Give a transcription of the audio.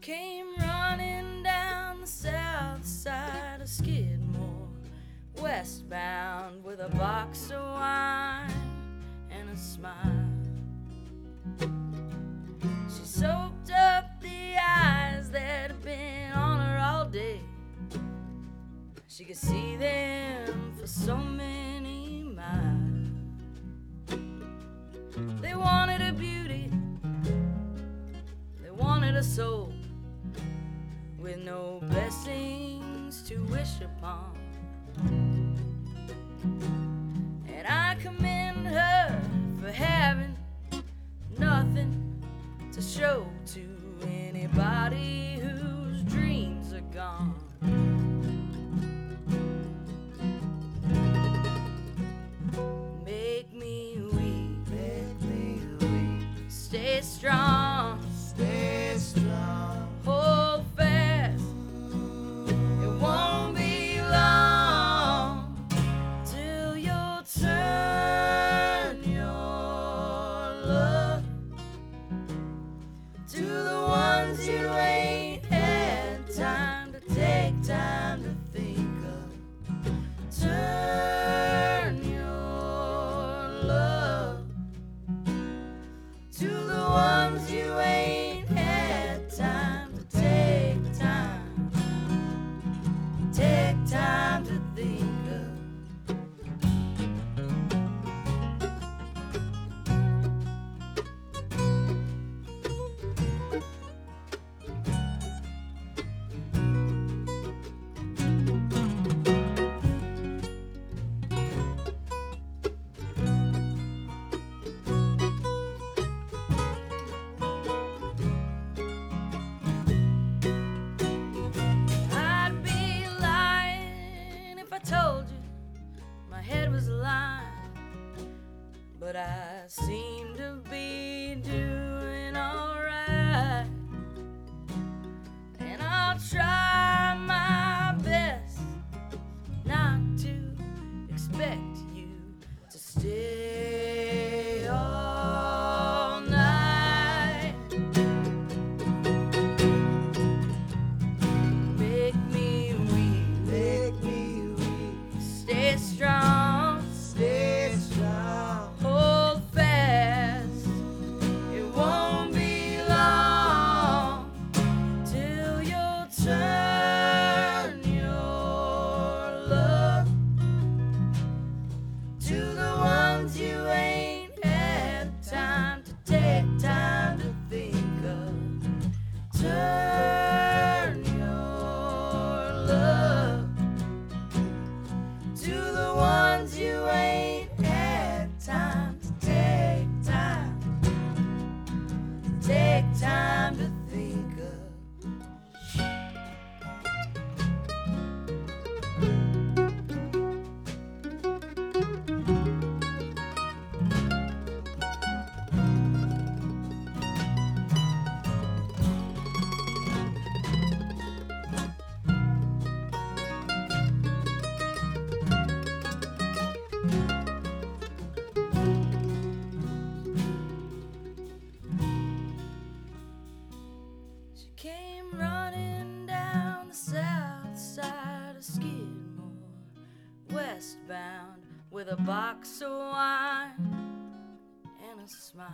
Came running down the south side of Skidmore, westbound with a box of wine and a smile. She soaked up the eyes that had been on her all day. She could see them for so many miles. They wanted a beauty, they wanted a soul with no blessings to wish upon. And I commend her for having nothing to show to anybody whose dreams are gone. I seem to be came running down the south side of Skidmore, westbound with a box of wine and a smile.